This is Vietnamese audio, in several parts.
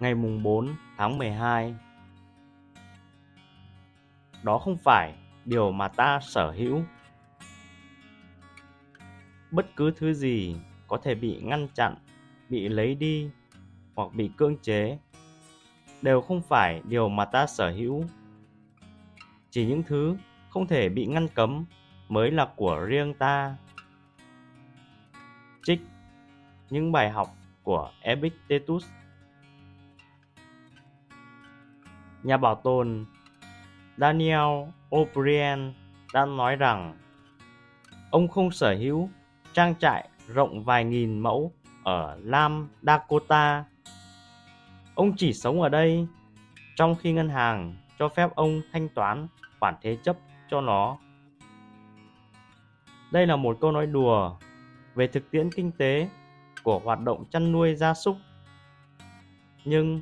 ngày mùng 4 tháng 12. Đó không phải điều mà ta sở hữu. Bất cứ thứ gì có thể bị ngăn chặn, bị lấy đi hoặc bị cưỡng chế đều không phải điều mà ta sở hữu. Chỉ những thứ không thể bị ngăn cấm mới là của riêng ta. Trích những bài học của Epictetus Nhà bảo tồn Daniel O'Brien đã nói rằng, ông không sở hữu trang trại rộng vài nghìn mẫu ở Lam Dakota. Ông chỉ sống ở đây trong khi ngân hàng cho phép ông thanh toán khoản thế chấp cho nó. Đây là một câu nói đùa về thực tiễn kinh tế của hoạt động chăn nuôi gia súc. Nhưng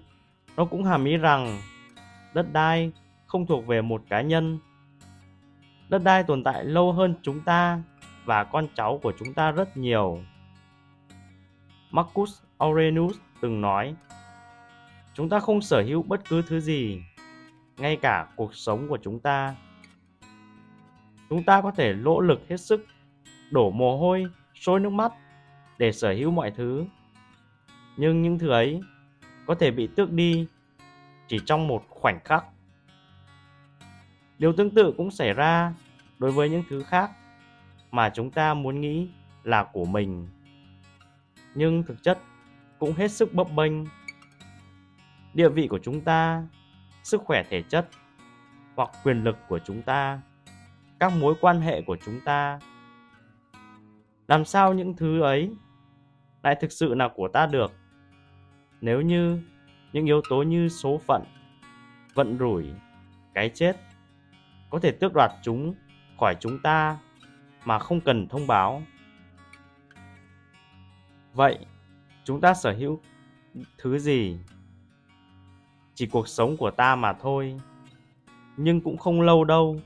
nó cũng hàm ý rằng đất đai không thuộc về một cá nhân. Đất đai tồn tại lâu hơn chúng ta và con cháu của chúng ta rất nhiều. Marcus Aurelius từng nói, chúng ta không sở hữu bất cứ thứ gì, ngay cả cuộc sống của chúng ta. Chúng ta có thể nỗ lực hết sức, đổ mồ hôi, sôi nước mắt để sở hữu mọi thứ. Nhưng những thứ ấy có thể bị tước đi chỉ trong một khoảnh khắc. Điều tương tự cũng xảy ra đối với những thứ khác mà chúng ta muốn nghĩ là của mình. Nhưng thực chất cũng hết sức bấp bênh. Địa vị của chúng ta, sức khỏe thể chất hoặc quyền lực của chúng ta, các mối quan hệ của chúng ta. Làm sao những thứ ấy lại thực sự là của ta được? Nếu như những yếu tố như số phận, vận rủi, cái chết có thể tước đoạt chúng khỏi chúng ta mà không cần thông báo. Vậy, chúng ta sở hữu thứ gì? Chỉ cuộc sống của ta mà thôi. Nhưng cũng không lâu đâu